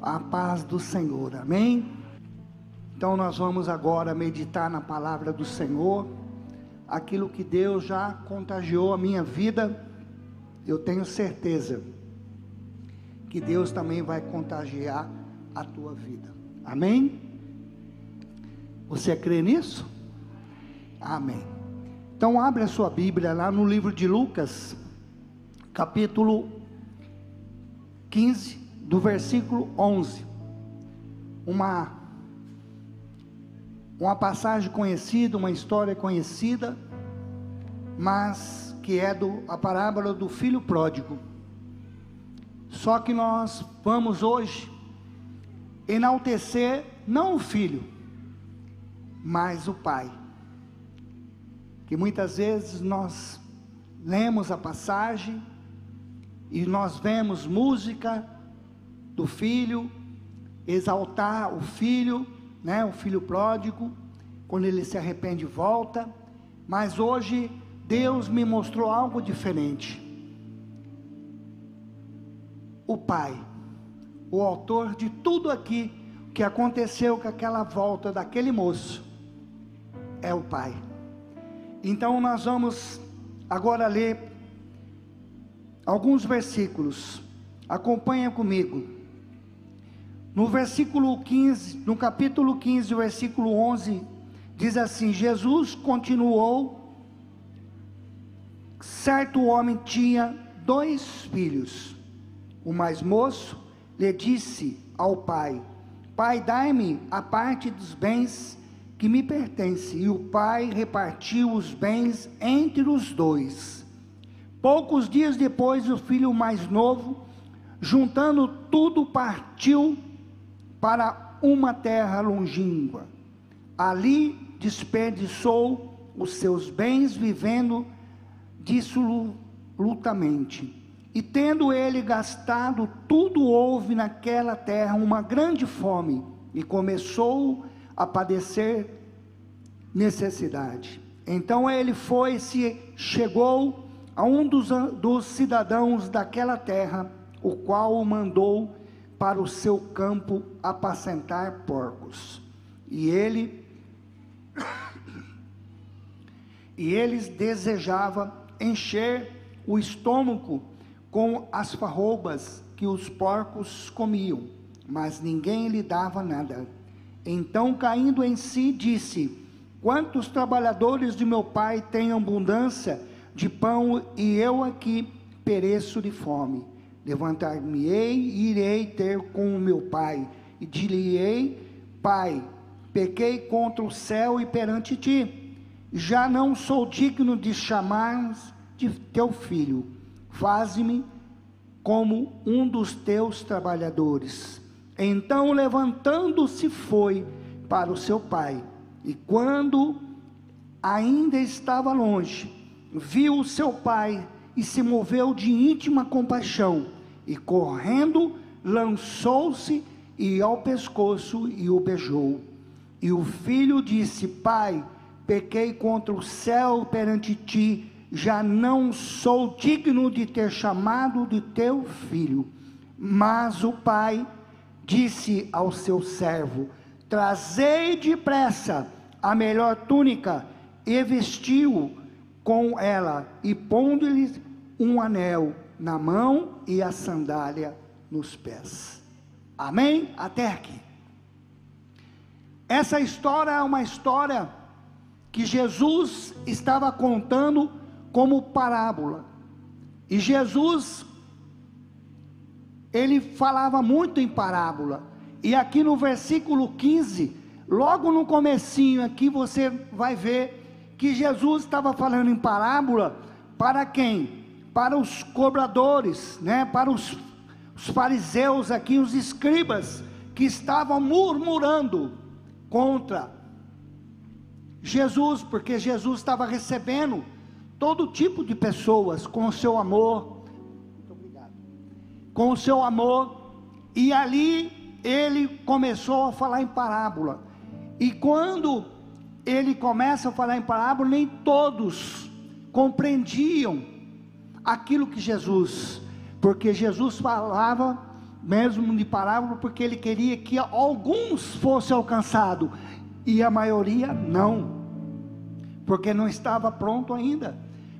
a paz do Senhor, amém? Então nós vamos agora meditar na palavra do Senhor, aquilo que Deus já contagiou a minha vida, eu tenho certeza que Deus também vai contagiar a tua vida, amém? Você crê nisso? Amém. Então abre a sua Bíblia lá no livro de Lucas, capítulo 15, do versículo 11. Uma uma passagem conhecida, uma história conhecida, mas que é do a parábola do filho pródigo. Só que nós vamos hoje enaltecer não o filho, mas o pai. Que muitas vezes nós lemos a passagem e nós vemos música do filho, exaltar o filho, né, o filho pródigo, quando ele se arrepende volta, mas hoje Deus me mostrou algo diferente. O Pai, o autor de tudo aqui que aconteceu com aquela volta daquele moço, é o Pai. Então nós vamos agora ler alguns versículos. Acompanha comigo. No versículo 15, no capítulo 15, versículo 11, diz assim: Jesus continuou. Certo homem tinha dois filhos. O mais moço lhe disse ao pai: Pai, dai-me a parte dos bens que me pertence. E o pai repartiu os bens entre os dois. Poucos dias depois, o filho mais novo, juntando tudo, partiu para uma terra longínqua. Ali desperdiçou os seus bens vivendo dissolutamente. E tendo ele gastado tudo, houve naquela terra uma grande fome e começou a padecer necessidade. Então ele foi se chegou a um dos, dos cidadãos daquela terra, o qual o mandou para o seu campo apacentar porcos. E ele e eles desejava encher o estômago com as farrobas que os porcos comiam, mas ninguém lhe dava nada. Então, caindo em si, disse: Quantos trabalhadores de meu pai têm abundância de pão e eu aqui pereço de fome? Levantar-me-ei e irei ter com o meu pai, e dir-lhe-ei: Pai, pequei contra o céu e perante ti, já não sou digno de chamar de teu filho, faze-me como um dos teus trabalhadores. Então, levantando-se, foi para o seu pai, e quando ainda estava longe, viu o seu pai e se moveu de íntima compaixão, e correndo, lançou-se e ao pescoço e o beijou. E o filho disse: Pai, pequei contra o céu perante ti, já não sou digno de ter chamado de teu filho. Mas o pai disse ao seu servo: Trazei depressa a melhor túnica e vestiu com ela, e pondo-lhe um anel na mão e a sandália nos pés. Amém? Até aqui. Essa história é uma história que Jesus estava contando como parábola. E Jesus ele falava muito em parábola. E aqui no versículo 15, logo no comecinho aqui você vai ver que Jesus estava falando em parábola para quem? Para os cobradores, né? Para os, os fariseus aqui, os escribas que estavam murmurando contra Jesus, porque Jesus estava recebendo todo tipo de pessoas com o seu amor, com o seu amor, e ali ele começou a falar em parábola. E quando ele começa a falar em parábola, nem todos compreendiam aquilo que Jesus, porque Jesus falava mesmo de parábola, porque ele queria que alguns fossem alcançados e a maioria não, porque não estava pronto ainda.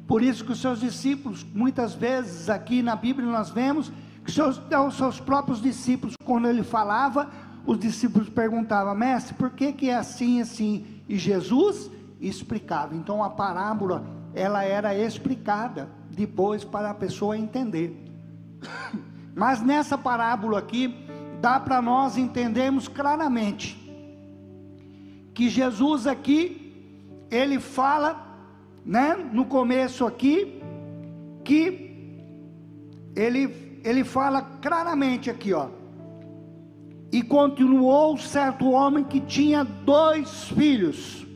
Por isso que os seus discípulos, muitas vezes aqui na Bíblia nós vemos que seus, os seus próprios discípulos, quando ele falava, os discípulos perguntavam, mestre, por que, que é assim, assim? E Jesus explicava. Então a parábola, ela era explicada depois para a pessoa entender. Mas nessa parábola aqui, dá para nós entendermos claramente que Jesus aqui, ele fala, né, no começo aqui, que ele, ele fala claramente aqui, ó. E continuou certo homem que tinha dois filhos.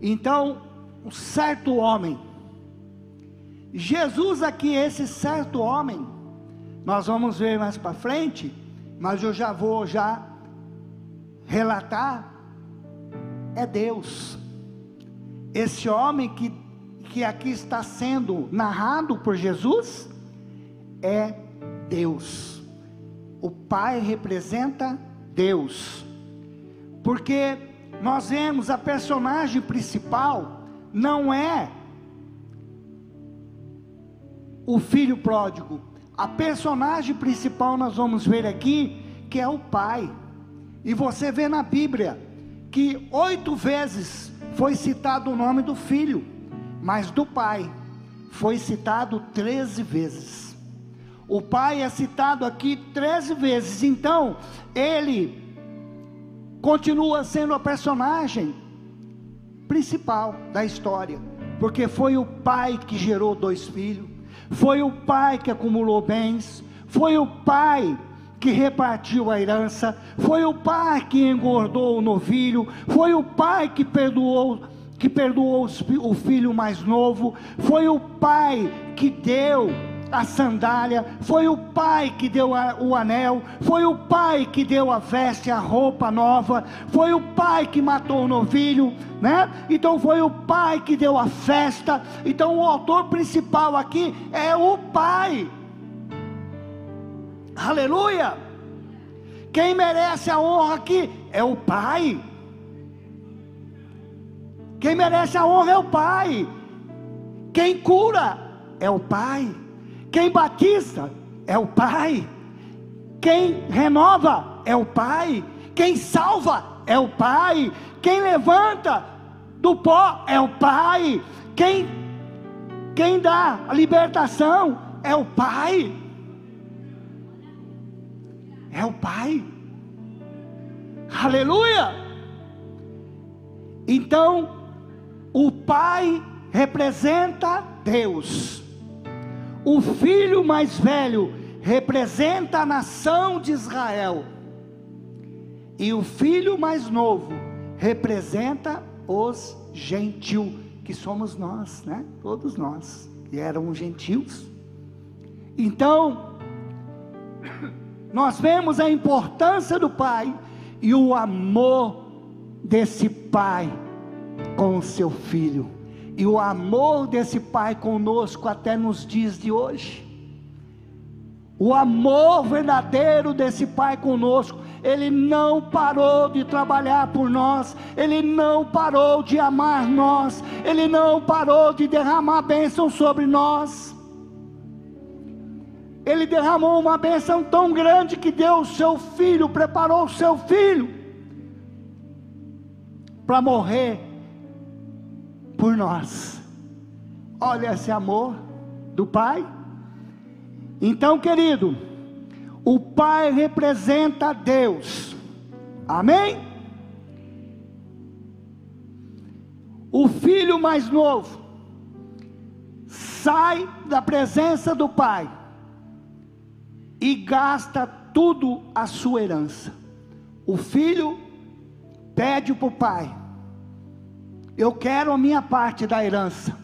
Então, um certo homem. Jesus aqui, esse certo homem, nós vamos ver mais para frente, mas eu já vou já relatar é Deus. Esse homem que, que aqui está sendo narrado por Jesus é Deus. O Pai representa Deus. Porque nós vemos a personagem principal não é o filho pródigo, a personagem principal nós vamos ver aqui, que é o pai. E você vê na Bíblia que oito vezes foi citado o nome do filho, mas do pai foi citado treze vezes. O pai é citado aqui treze vezes, então ele continua sendo a personagem principal da história, porque foi o pai que gerou dois filhos foi o pai que acumulou bens, foi o pai que repartiu a herança, foi o pai que engordou o novilho, foi o pai que perdoou que perdoou o filho mais novo, foi o pai que deu a sandália, foi o pai que deu a, o anel, foi o pai que deu a veste, a roupa nova, foi o pai que matou o novilho, né? Então foi o pai que deu a festa. Então o autor principal aqui é o pai. Aleluia! Quem merece a honra aqui é o pai. Quem merece a honra é o pai. Quem cura é o pai. Quem batiza é o Pai. Quem renova é o Pai. Quem salva é o Pai. Quem levanta do pó é o Pai. Quem, quem dá a libertação é o Pai. É o Pai. Aleluia! Então, o Pai representa Deus. O filho mais velho representa a nação de Israel, e o filho mais novo representa os gentios, que somos nós, né? Todos nós, que eram gentios. Então, nós vemos a importância do pai e o amor desse pai com o seu filho e o amor desse Pai conosco até nos dias de hoje. O amor verdadeiro desse Pai conosco, Ele não parou de trabalhar por nós, Ele não parou de amar nós, Ele não parou de derramar bênção sobre nós. Ele derramou uma bênção tão grande que deu o seu filho, preparou o seu filho para morrer por nós. Olha esse amor do Pai. Então, querido, o Pai representa Deus. Amém? O filho mais novo sai da presença do Pai e gasta tudo a sua herança. O filho pede para o pai: eu quero a minha parte da herança.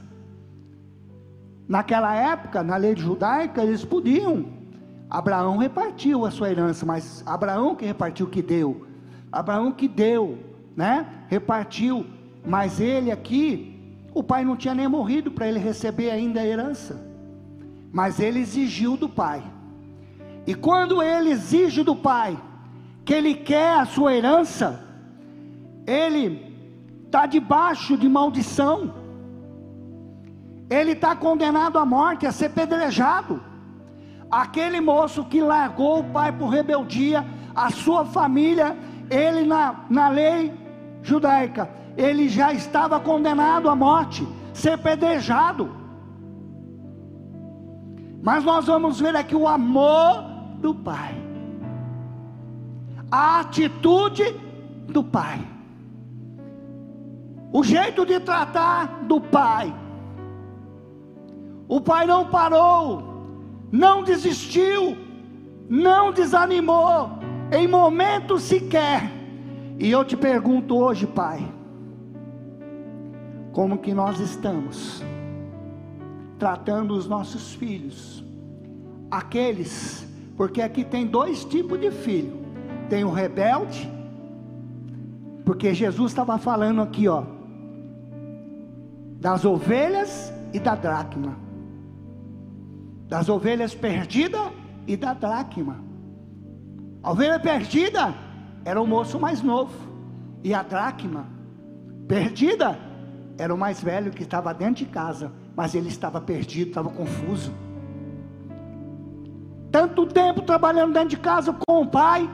Naquela época, na lei judaica, eles podiam. Abraão repartiu a sua herança, mas Abraão que repartiu que deu. Abraão que deu, né? Repartiu, mas ele aqui, o pai não tinha nem morrido para ele receber ainda a herança. Mas ele exigiu do pai. E quando ele exige do pai que ele quer a sua herança, ele está debaixo de maldição, ele está condenado à morte, a ser pedrejado. Aquele moço que largou o pai por rebeldia, a sua família, ele na, na lei judaica, ele já estava condenado à morte, ser pedrejado. Mas nós vamos ver aqui o amor do pai, a atitude do pai, o jeito de tratar do pai. O pai não parou, não desistiu, não desanimou, em momento sequer. E eu te pergunto hoje, pai, como que nós estamos tratando os nossos filhos? Aqueles, porque aqui tem dois tipos de filho: tem o rebelde, porque Jesus estava falando aqui, ó, das ovelhas e da dracma das ovelhas perdidas e da dracma. A ovelha perdida era o moço mais novo, e a dracma perdida era o mais velho que estava dentro de casa, mas ele estava perdido, estava confuso. Tanto tempo trabalhando dentro de casa com o pai,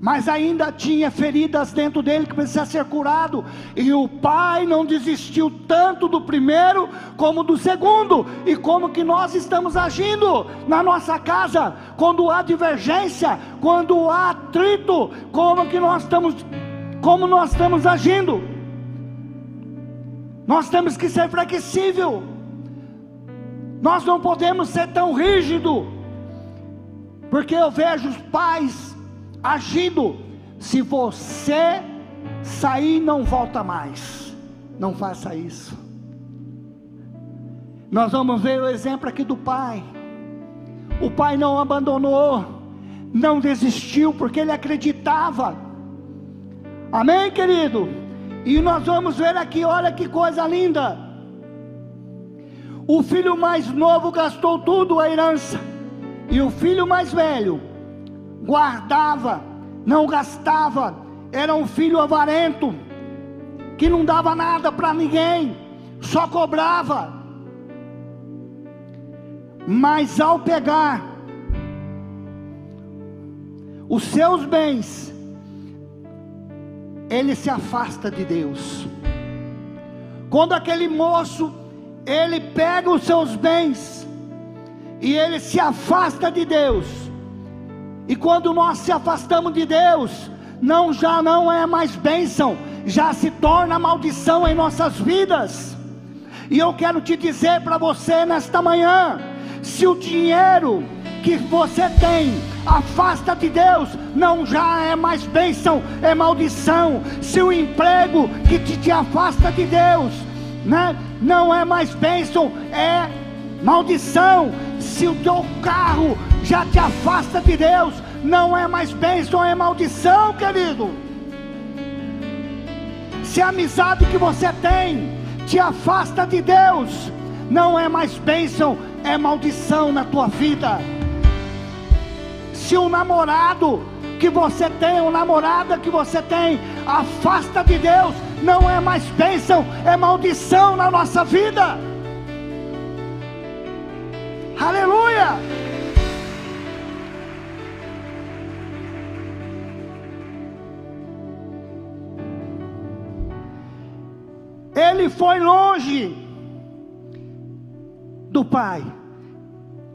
mas ainda tinha feridas dentro dele que precisava ser curado, e o pai não desistiu tanto do primeiro como do segundo. E como que nós estamos agindo na nossa casa quando há divergência, quando há atrito, como que nós estamos como nós estamos agindo? Nós temos que ser flexível. Nós não podemos ser tão rígido. Porque eu vejo os pais agindo. Se você sair, não volta mais. Não faça isso. Nós vamos ver o exemplo aqui do pai. O pai não abandonou, não desistiu, porque ele acreditava. Amém, querido? E nós vamos ver aqui, olha que coisa linda. O filho mais novo gastou tudo a herança, e o filho mais velho guardava, não gastava, era um filho avarento, que não dava nada para ninguém, só cobrava. Mas ao pegar os seus bens, ele se afasta de Deus. Quando aquele moço, ele pega os seus bens e ele se afasta de Deus, e quando nós se afastamos de Deus, não já não é mais bênção, já se torna maldição em nossas vidas. E eu quero te dizer para você nesta manhã, se o dinheiro que você tem afasta de Deus, não já é mais bênção, é maldição. Se o emprego que te, te afasta de Deus, né, não é mais bênção, é maldição. Se o teu carro já te afasta de Deus, não é mais bênção, é maldição, querido. Se a amizade que você tem te afasta de Deus, não é mais bênção, é maldição na tua vida. Se o namorado que você tem, ou namorada que você tem, afasta de Deus, não é mais bênção, é maldição na nossa vida. Aleluia! Ele foi longe do Pai.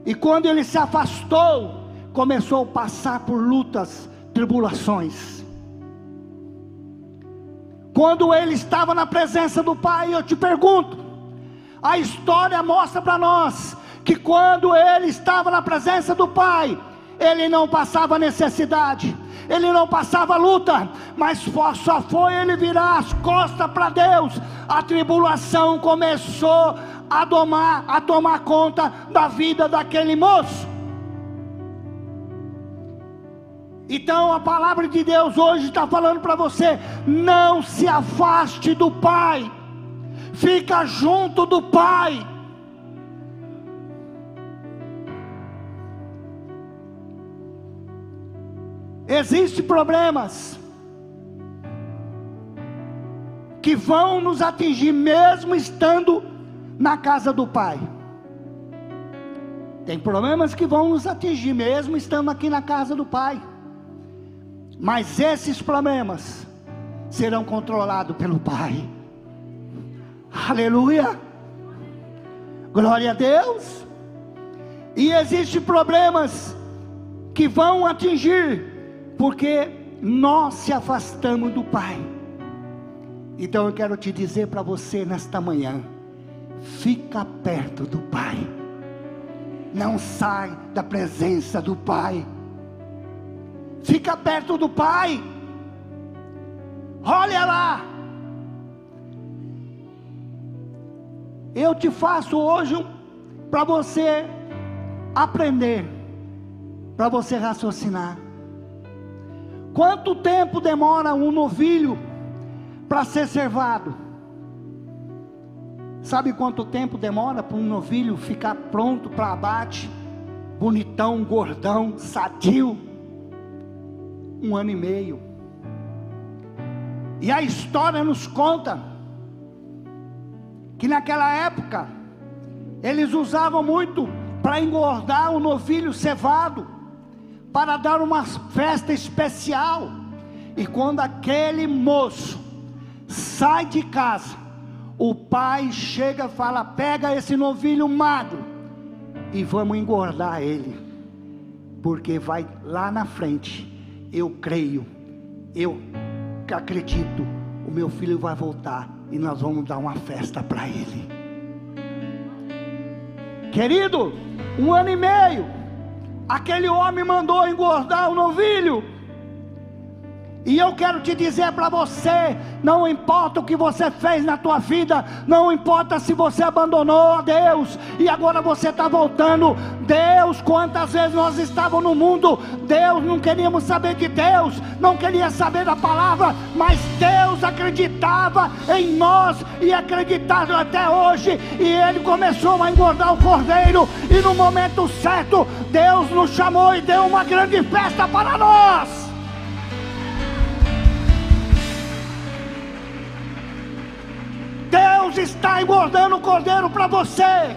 E quando ele se afastou, começou a passar por lutas, tribulações. Quando ele estava na presença do Pai, eu te pergunto: a história mostra para nós que quando ele estava na presença do Pai, ele não passava necessidade, ele não passava luta, mas só foi ele virar as costas para Deus, a tribulação começou a tomar, a tomar conta da vida daquele moço. Então a palavra de Deus hoje está falando para você: não se afaste do Pai, fica junto do Pai. Existem problemas que vão nos atingir mesmo estando na casa do Pai. Tem problemas que vão nos atingir mesmo estando aqui na casa do Pai. Mas esses problemas serão controlados pelo Pai. Aleluia! Glória a Deus! E existem problemas que vão atingir, porque nós se afastamos do Pai. Então eu quero te dizer para você nesta manhã: fica perto do Pai, não sai da presença do Pai, fica perto do Pai, olha lá. Eu te faço hoje para você aprender, para você raciocinar. Quanto tempo demora um novilho para ser servado? Sabe quanto tempo demora para um novilho ficar pronto para abate? Bonitão, gordão, sadio? Um ano e meio. E a história nos conta que naquela época eles usavam muito para engordar o novilho cevado, para dar uma festa especial. E quando aquele moço sai de casa, o pai chega e fala: pega esse novilho magro e vamos engordar ele, porque vai lá na frente. Eu creio, eu acredito, o meu filho vai voltar e nós vamos dar uma festa para ele. Querido, um ano e meio, aquele homem mandou engordar o novilho. E eu quero te dizer para você: não importa o que você fez na tua vida, não importa se você abandonou a Deus e agora você está voltando. Deus, quantas vezes nós estávamos no mundo, Deus não queríamos saber de Deus, não queria saber da palavra, mas Deus acreditava em nós e acreditava até hoje. E Ele começou a engordar o cordeiro, e no momento certo, Deus nos chamou e deu uma grande festa para nós. Deus está engordando o cordeiro para você.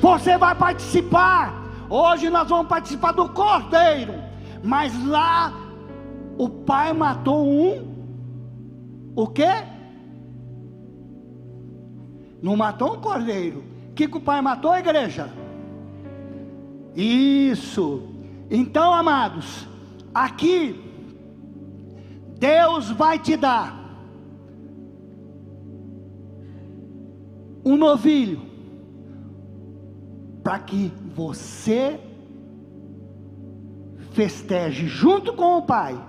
Você vai participar. Hoje nós vamos participar do cordeiro. Mas lá o pai matou um. O quê? Não matou um cordeiro. O que, que o pai matou, a igreja? Isso. Então, amados, aqui Deus vai te dar um novilho, para que você festeje junto com o Pai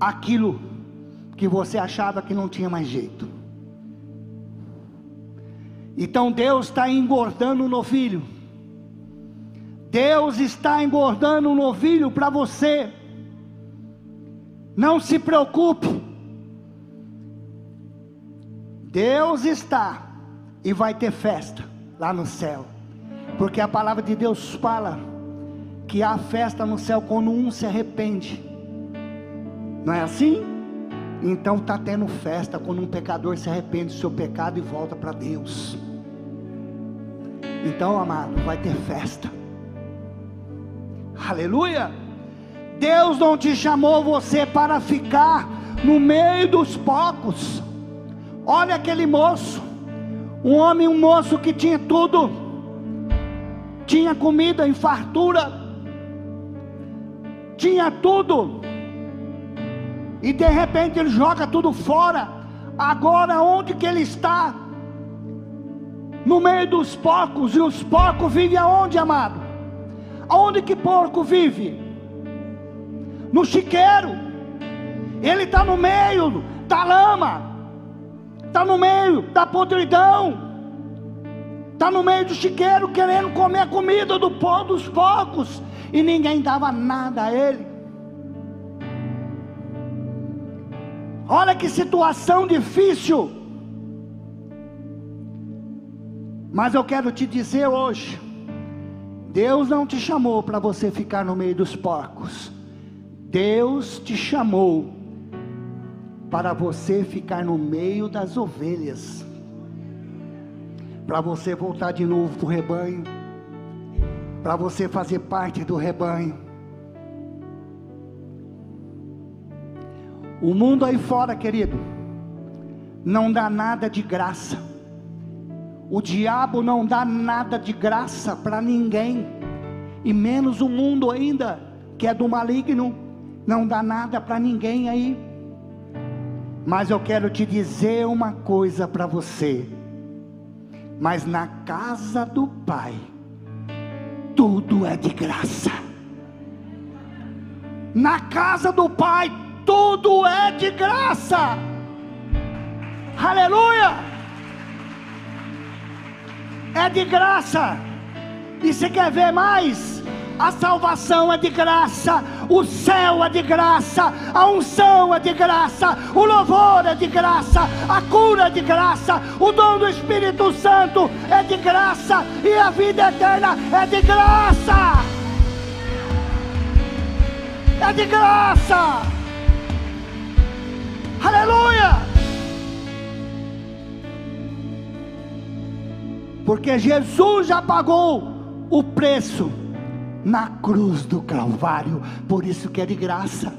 aquilo que você achava que não tinha mais jeito. Então Deus está engordando o novilho. Deus está engordando o novilho para você. Não se preocupe. Deus está e vai ter festa lá no céu, porque a palavra de Deus fala que há festa no céu quando um se arrepende, não é assim? Então está tendo festa quando um pecador se arrepende do seu pecado e volta para Deus. Então, amado, vai ter festa. Aleluia! Deus não te chamou você para ficar no meio dos poucos. Olha aquele moço, um homem, um moço que tinha tudo, tinha comida em fartura, tinha tudo, e de repente ele joga tudo fora. Agora onde que ele está? No meio dos porcos, e os porcos vivem aonde, amado? Aonde que porco vive? No chiqueiro. Ele está no meio da lama está no meio da podridão, está no meio do chiqueiro querendo comer a comida do pó dos porcos, e ninguém dava nada a ele. Olha que situação difícil. Mas eu quero te dizer hoje Deus não te chamou para você ficar no meio dos porcos. Deus te chamou para você ficar no meio das ovelhas. Para você voltar de novo para o rebanho. Para você fazer parte do rebanho. O mundo aí fora, querido, não dá nada de graça. O diabo não dá nada de graça para ninguém, e menos o mundo ainda, que é do maligno, não dá nada para ninguém aí. Mas eu quero te dizer uma coisa para você. Mas na casa do Pai, tudo é de graça. Na casa do Pai, tudo é de graça. Aleluia! é de graça. E se quer ver mais? A salvação é de graça, o céu é de graça, a unção é de graça, o louvor é de graça, a cura é de graça, o dom do Espírito Santo é de graça e a vida eterna é de graça. É de graça. Aleluia. porque Jesus já pagou o preço na cruz do Calvário, por isso que é de graça.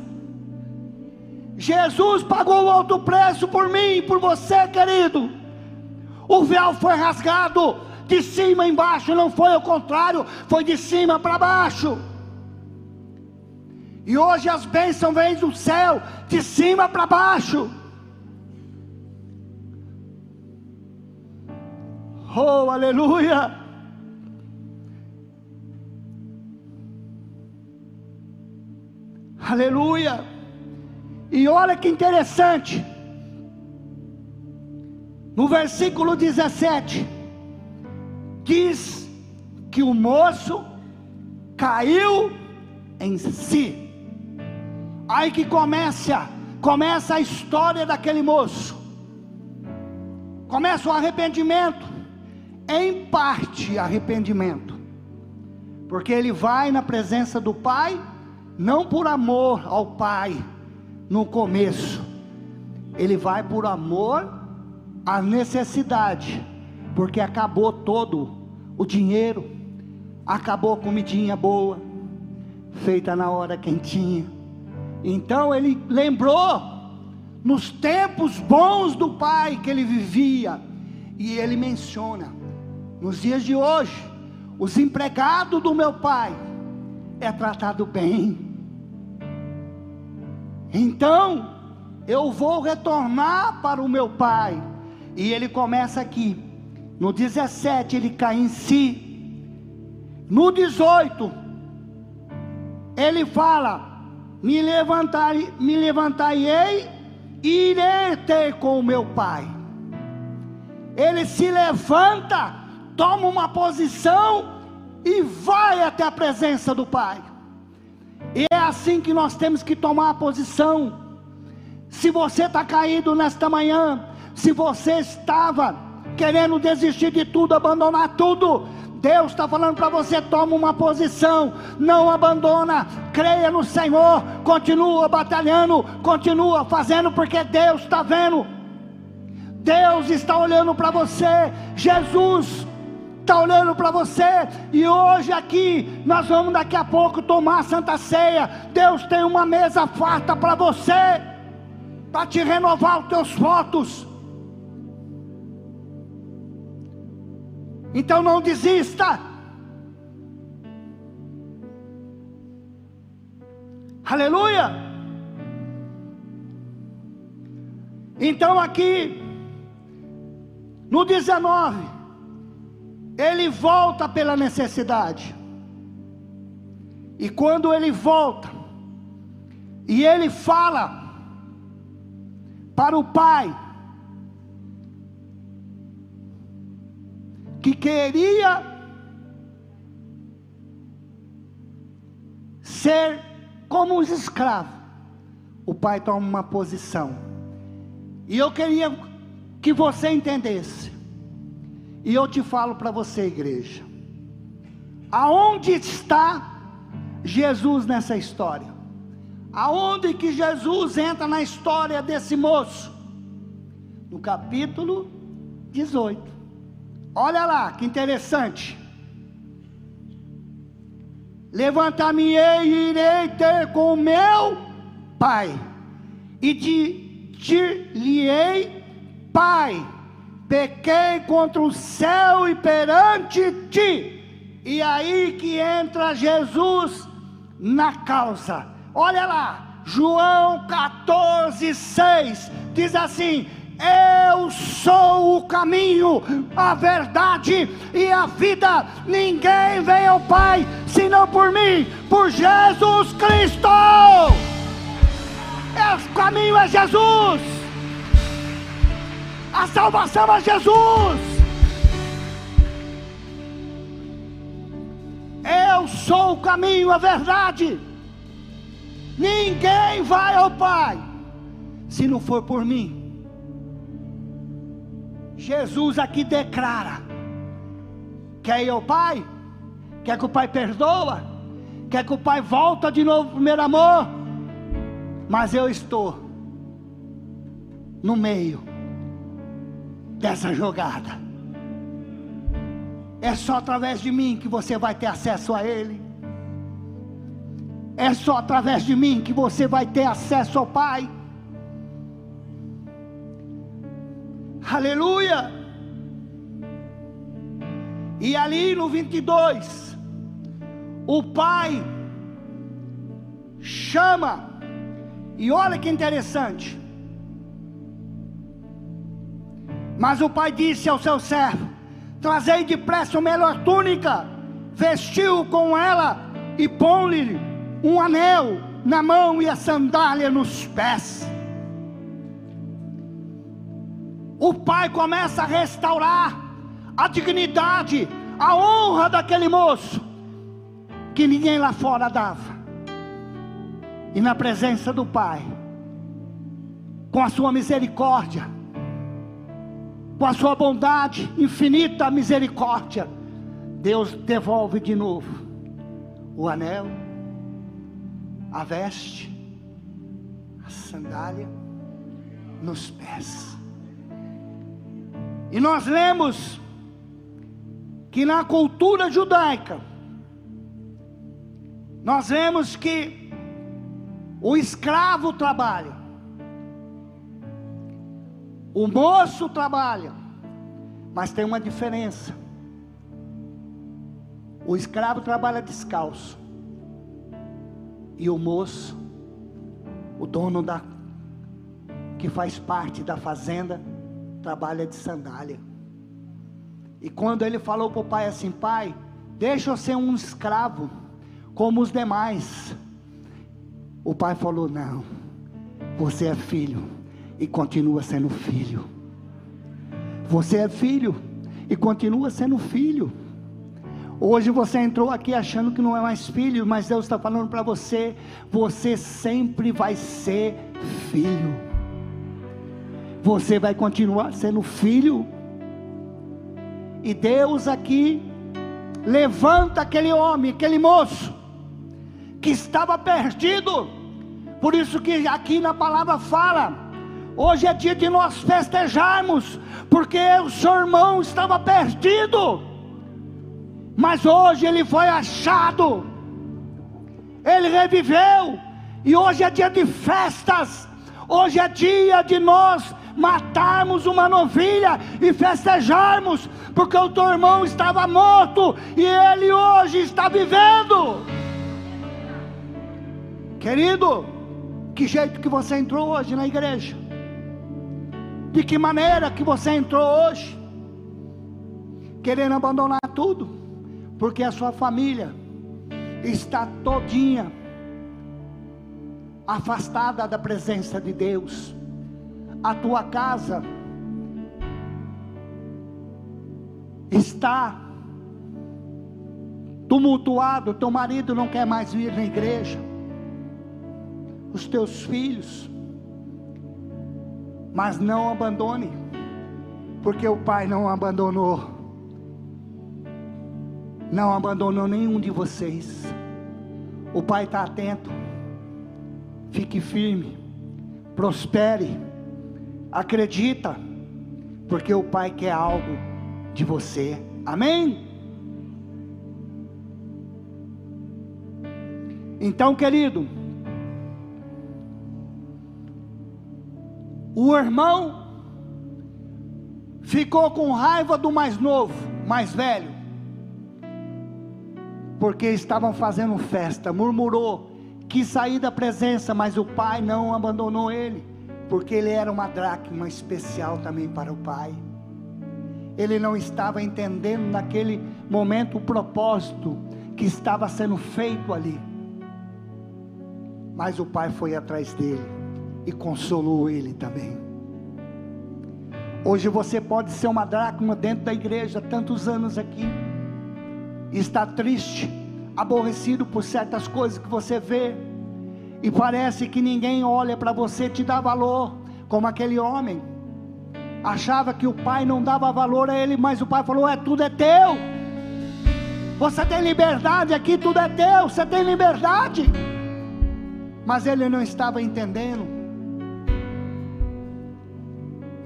Jesus pagou alto preço por mim por você, querido. O véu foi rasgado de cima embaixo, não foi o contrário, foi de cima para baixo. E hoje as bênçãos vêm do céu, de cima para baixo. Oh, aleluia! Aleluia! E olha que interessante. No versículo 17, diz que o moço caiu em si. Aí que começa, começa a história daquele moço. Começa o arrependimento em parte arrependimento, porque ele vai na presença do Pai, não por amor ao Pai no começo, ele vai por amor à necessidade, porque acabou todo o dinheiro, acabou a comidinha boa, feita na hora quentinha. Então ele lembrou nos tempos bons do pai que ele vivia, e ele menciona nos dias de hoje, os empregados do meu pai é tratado bem. Então, eu vou retornar para o meu pai. E ele começa aqui. No 17 ele cai em si. No 18 ele fala: Me levantarei, me levantarei e irei ter com o meu pai. Ele se levanta toma uma posição e vai até a presença do Pai. E é assim que nós temos que tomar a posição. Se você está caído nesta manhã, se você estava querendo desistir de tudo, abandonar tudo, Deus está falando para você: toma uma posição, não abandona, creia no Senhor, continua batalhando, continua fazendo, porque Deus está vendo, Deus está olhando para você, Jesus está olhando para você, e hoje aqui, nós vamos daqui a pouco tomar a Santa Ceia. Deus tem uma mesa farta para você, para te renovar os teus votos. Então não desista. Aleluia. Então aqui, no 19, ele volta pela necessidade. E quando ele volta, e ele fala para o pai, que queria ser como os escravos, o pai toma uma posição. E eu queria que você entendesse e eu te falo para você, igreja: Aonde está Jesus nessa história? Aonde que Jesus entra na história desse moço? No capítulo 18. Olha lá, que interessante. Levantar-me-ei e irei ter com o meu pai, e dir-lhe-ei, pai, pequei contra o céu e perante ti. E aí que entra Jesus na causa. Olha lá, João 14, 6 diz assim: eu sou o caminho, a verdade e a vida. Ninguém vem ao Pai senão por mim, por Jesus Cristo. O caminho é Jesus. A salvação é Jesus. Eu sou o caminho, a verdade. Ninguém vai ao Pai se não for por mim. Jesus aqui declara: quer ir ao Pai? Quer que o Pai perdoa? Quer que o Pai volta de novo ao primeiro amor? Mas eu estou no meio dessa jogada. É só através de mim que você vai ter acesso a Ele. É só através de mim que você vai ter acesso ao Pai. Aleluia! E ali no 22, o pai chama, e olha que interessante. Mas o pai disse ao seu servo: Trazei depressa a melhor túnica, vestiu com ela e põe-lhe um anel na mão e a sandália nos pés. o pai começa a restaurar a dignidade, a honra daquele moço, que ninguém lá fora dava. E na presença do pai, com a sua misericórdia, com a sua bondade, infinita misericórdia, Deus devolve de novo o anel, a veste, a sandália nos pés. E nós lemos que na cultura judaica, nós vemos que o escravo trabalha, o moço trabalha, mas tem uma diferença. O escravo trabalha descalço, e o moço, o dono da que faz parte da fazenda, trabalha de sandália. E quando ele falou para o pai assim: Pai, deixa eu ser um escravo, como os demais. O pai falou: Não, você é filho e continua sendo filho. Você é filho e continua sendo filho. Hoje você entrou aqui achando que não é mais filho, mas Deus está falando para você: você sempre vai ser filho você vai continuar sendo filho. E Deus aqui levanta aquele homem, aquele moço, que estava perdido. Por isso que aqui na palavra fala, hoje é dia de nós festejarmos, porque o seu irmão estava perdido, mas hoje ele foi achado, ele reviveu, e hoje é dia de festas, hoje é dia de nós matarmos uma novilha e festejarmos, porque o teu irmão estava morto e ele hoje está vivendo. Querido, que jeito que você entrou hoje na igreja? De que maneira que você entrou hoje? Querendo abandonar tudo, porque a sua família está todinha afastada da presença de Deus. A tua casa está tumultuado, teu marido não quer mais vir na igreja, os teus filhos, mas não abandone, porque o pai não abandonou. não abandonou nenhum de vocês. O Pai está atento. Fique firme, prospere, acredita, porque o Pai quer algo de você. Amém? Então, querido, o irmão ficou com raiva do mais novo, mais velho, porque estavam fazendo festa, murmurou, quis sair da presença, mas o pai não abandonou ele, porque ele era uma dracma especial também para o pai. Ele não estava entendendo naquele momento o propósito que estava sendo feito ali. Mas o pai foi atrás dele e consolou ele também. Hoje você pode ser uma dracma dentro da igreja, tantos anos aqui, e está triste, aborrecido por certas coisas que você vê, e parece que ninguém olha para você te dá valor, como aquele homem. Achava que o pai não dava valor a ele, mas o pai falou: é tudo é teu. Você tem liberdade aqui, tudo é teu, você tem liberdade mas ele não estava entendendo.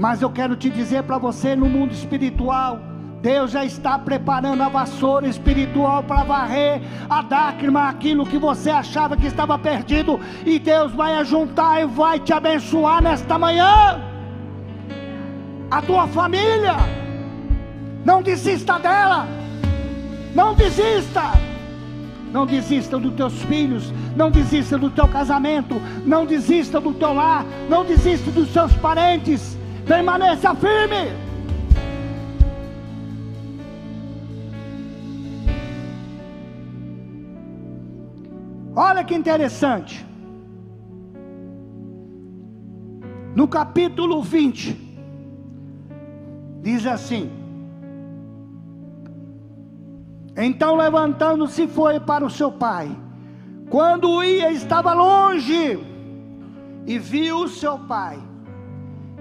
Mas eu quero te dizer para você no mundo espiritual, Deus já está preparando a vassoura espiritual para varrer a dácrima, aquilo que você achava que estava perdido, e Deus vai ajuntar e vai te abençoar nesta manhã. A tua família, não desista dela, não desista. Não desista dos teus filhos, não desista do teu casamento, não desista do teu lar, não desista dos seus parentes. Permaneça firme. Olha que interessante. No capítulo 20, diz assim: então levantando-se foi para o seu pai. Quando ia, estava longe e viu o seu pai,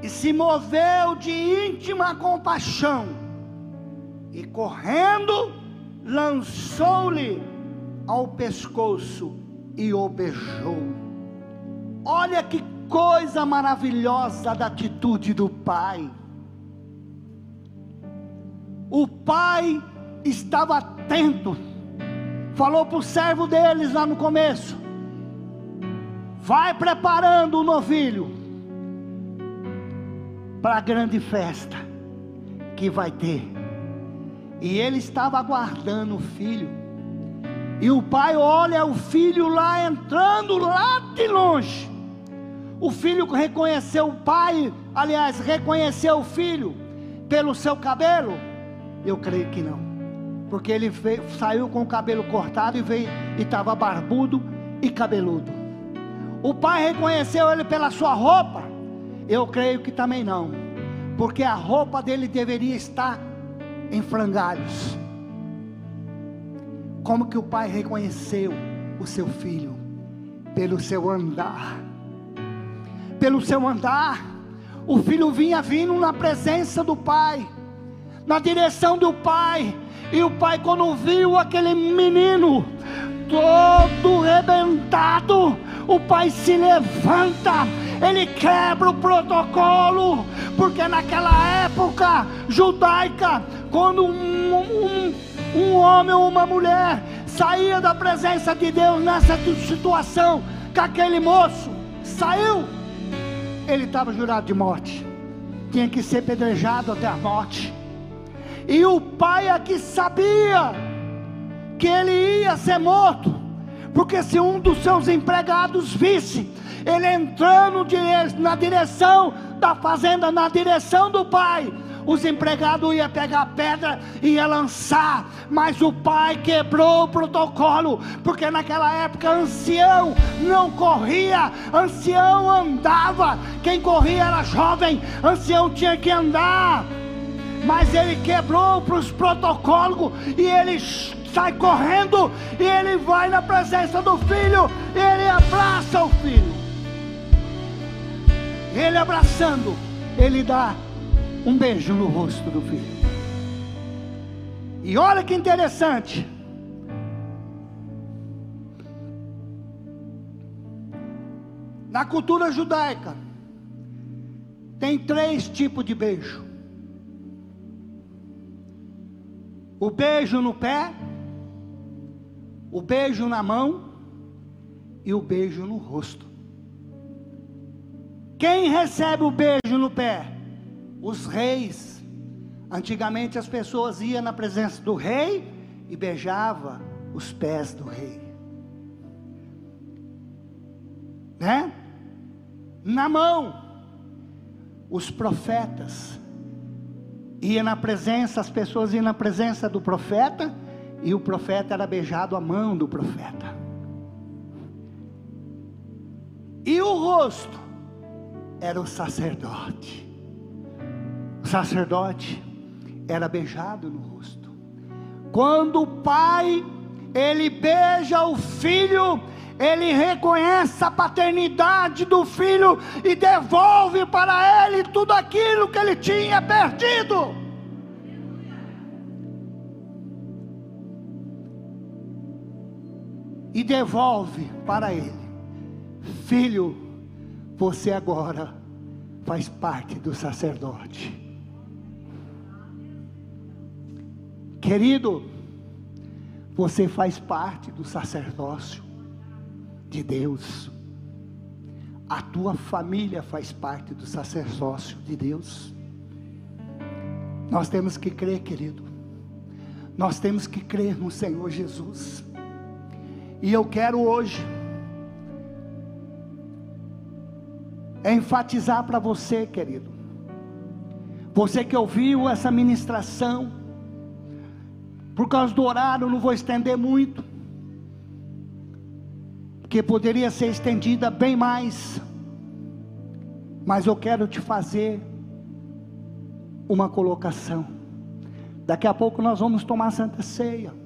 e se moveu de íntima compaixão, e correndo, lançou-lhe ao pescoço e o beijou. Olha que coisa maravilhosa da atitude do pai. O pai estava atento, falou para o servo deles lá no começo: vai preparando o novilho para a grande festa que vai ter. E ele estava aguardando o filho. E o pai olha o filho lá entrando lá de longe. O filho reconheceu o pai, aliás, reconheceu o filho pelo seu cabelo? Eu creio que não porque ele veio, saiu com o cabelo cortado e veio e estava barbudo e cabeludo. O pai reconheceu ele pela sua roupa? Eu creio que também não, porque a roupa dele deveria estar em frangalhos. Como que o pai reconheceu o seu filho? Pelo seu andar. Pelo seu andar, o filho vinha vindo na presença do pai, na direção do pai e o pai, quando viu aquele menino todo rebentado, o pai se levanta, ele quebra o protocolo, porque naquela época judaica, quando um, um, um homem ou uma mulher saía da presença de Deus nessa situação, com aquele moço saiu, ele estava jurado de morte, tinha que ser pedrejado até a morte. E o pai aqui sabia que ele ia ser morto, porque se um dos seus empregados visse ele entrando na direção da fazenda, na direção do pai, os empregados iam pegar pedra e ia lançar, mas o pai quebrou o protocolo, porque naquela época ancião não corria, ancião andava, quem corria era jovem, ancião tinha que andar mas ele quebrou para os protocolos e ele sai correndo e ele vai na presença do filho e ele abraça o filho. Ele abraçando, ele dá um beijo no rosto do filho. E olha que interessante. Na cultura judaica, tem três tipos de beijo: o beijo no pé, o beijo na mão e o beijo no rosto. Quem recebe o beijo no pé? Os reis. Antigamente as pessoas iam na presença do rei e beijava os pés do rei. Né? Na mão. Os profetas ia na presença, as pessoas iam na presença do profeta e o profeta era beijado a mão do profeta. E o rosto era o sacerdote. O sacerdote era beijado no rosto. Quando o pai ele beija o filho, ele reconhece a paternidade do filho e devolve para ele tudo aquilo que ele tinha perdido. E devolve para ele Filho, você agora faz parte do sacerdote. Querido, você faz parte do sacerdócio de Deus. A tua família faz parte do sacerdócio de Deus. Nós temos que crer, querido. Nós temos que crer no Senhor Jesus. E eu quero hoje enfatizar para você, querido. Você que ouviu essa ministração, por causa do horário, não vou estender muito, porque poderia ser estendida bem mais, mas eu quero te fazer uma colocação. Daqui a pouco nós vamos tomar Santa Ceia.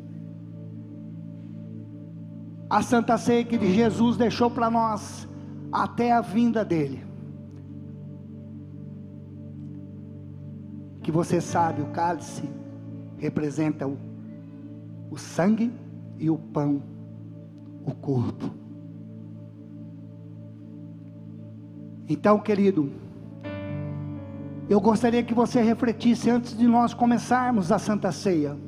A Santa Ceia que Jesus deixou para nós até a vinda dele. Que você sabe, o cálice representa o, o sangue e o pão, o corpo. Então, querido, eu gostaria que você refletisse antes de nós começarmos a Santa Ceia.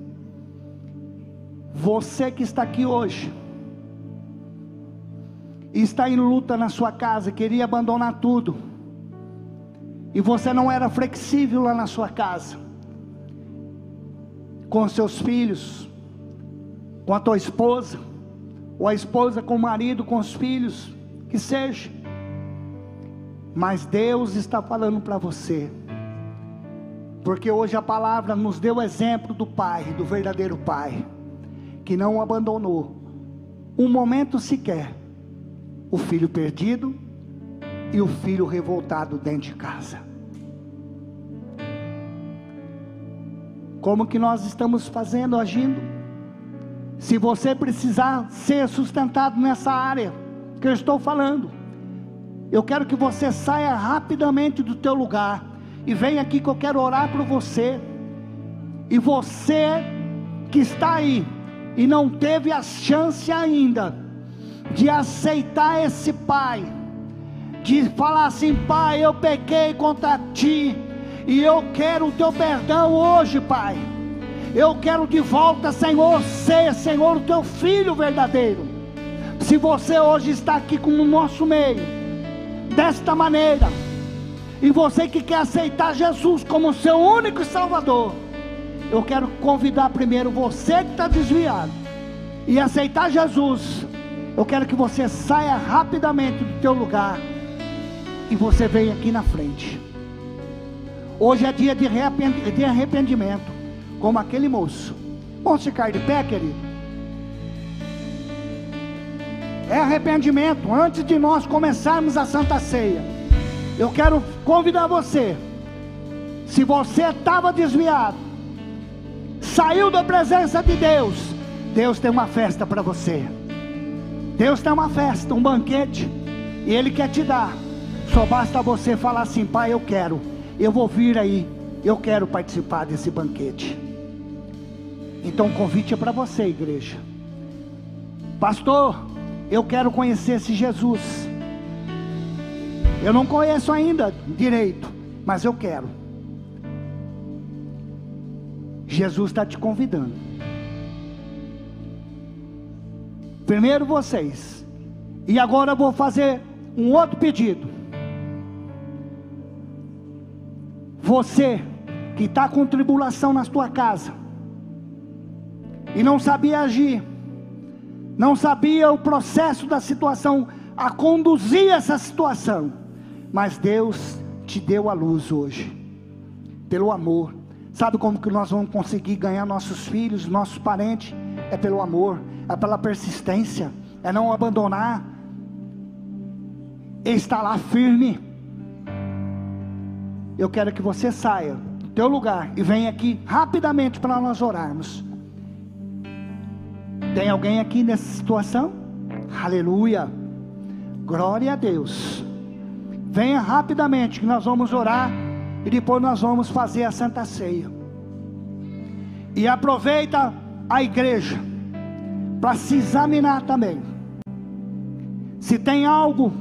Você que está aqui hoje, e está em luta na sua casa, queria abandonar tudo, e você não era flexível lá na sua casa, com seus filhos, com a tua esposa, ou a esposa com o marido, com os filhos, que seja, mas Deus está falando para você, porque hoje a palavra nos deu o exemplo do Pai, do verdadeiro Pai, que não o abandonou, um momento sequer, o filho perdido e o filho revoltado dentro de casa. Como que nós estamos fazendo, agindo? Se você precisar ser sustentado nessa área que eu estou falando, eu quero que você saia rapidamente do teu lugar e venha aqui que eu quero orar por você. E você que está aí e não teve a chance ainda de aceitar esse pai, de falar assim: Pai, eu pequei contra ti, e eu quero o teu perdão hoje, Pai. Eu quero de volta, Senhor, ser, Senhor, o teu filho verdadeiro. Se você hoje está aqui com o nosso meio, desta maneira, e você que quer aceitar Jesus como seu único Salvador, eu quero convidar primeiro você que está desviado e aceitar Jesus eu quero que você saia rapidamente do teu lugar e você venha aqui na frente. Hoje é dia de arrependimento, como aquele moço. Vamos ficar de pé, querido? É arrependimento. Antes de nós começarmos a Santa Ceia, eu quero convidar você. Se você estava desviado, saiu da presença de Deus, Deus tem uma festa para você. Deus tem uma festa, um banquete, e Ele quer te dar. Só basta você falar assim: Pai, eu quero, eu vou vir aí, eu quero participar desse banquete. Então o convite é para você, igreja. Pastor, eu quero conhecer esse Jesus. Eu não conheço ainda direito, mas eu quero. Jesus está te convidando. Primeiro vocês. E agora eu vou fazer um outro pedido. Você que está com tribulação na sua casa e não sabia agir, não sabia o processo da situação a conduzir essa situação, mas Deus te deu a luz hoje, pelo amor. Sabe como que nós vamos conseguir ganhar nossos filhos, nossos parentes? É pelo amor, é pela persistência, é não abandonar, é estar lá firme. Eu quero que você saia do teu lugar e venha aqui rapidamente para nós orarmos. Tem alguém aqui nessa situação? Aleluia. Glória a Deus. Venha rapidamente que nós vamos orar e depois nós vamos fazer a Santa Ceia. E aproveita a igreja para se examinar também. Se tem algo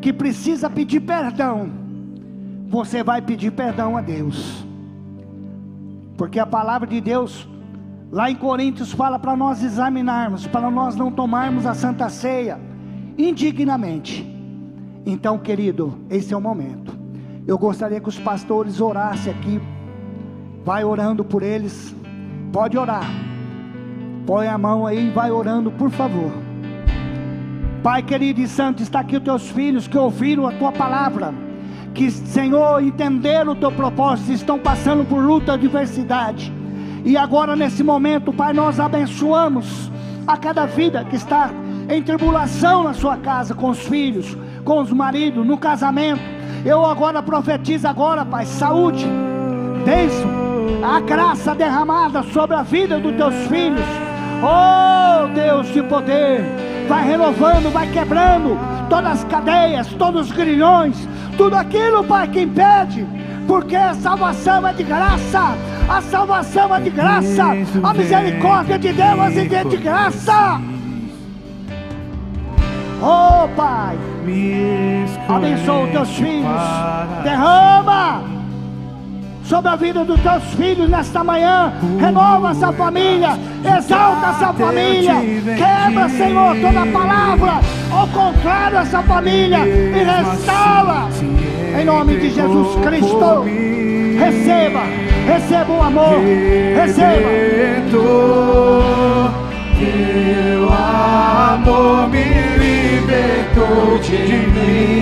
que precisa pedir perdão, você vai pedir perdão a Deus. Porque a palavra de Deus Lá em Coríntios fala para nós examinarmos, para nós não tomarmos a santa ceia indignamente. Então, querido, esse é o momento. Eu gostaria que os pastores orassem aqui. Vai orando por eles. Pode orar. Põe a mão aí e vai orando, por favor. Pai querido e santo, está aqui os teus filhos que ouviram a tua palavra. Que, Senhor, entenderam o teu propósito, estão passando por luta, adversidade e agora, nesse momento, Pai, nós abençoamos a cada vida que está em tribulação na sua casa, com os filhos, com os maridos, no casamento. Eu agora profetizo agora, Pai, saúde, bênção, a graça derramada sobre a vida dos teus filhos. Oh Deus de poder, vai renovando, vai quebrando todas as cadeias, todos os grilhões, tudo aquilo, Pai, que impede, porque a salvação é de graça. A salvação é de graça, a misericórdia de Deus é de graça. Oh Pai, abençoa os teus filhos, derrama sobre a vida dos teus filhos nesta manhã. Renova essa família, exalta essa família, quebra, Senhor, toda palavra ao contrário essa família e restaura em nome de Jesus Cristo. Receba receba o amor, receba. Teu amor me libertou de mim.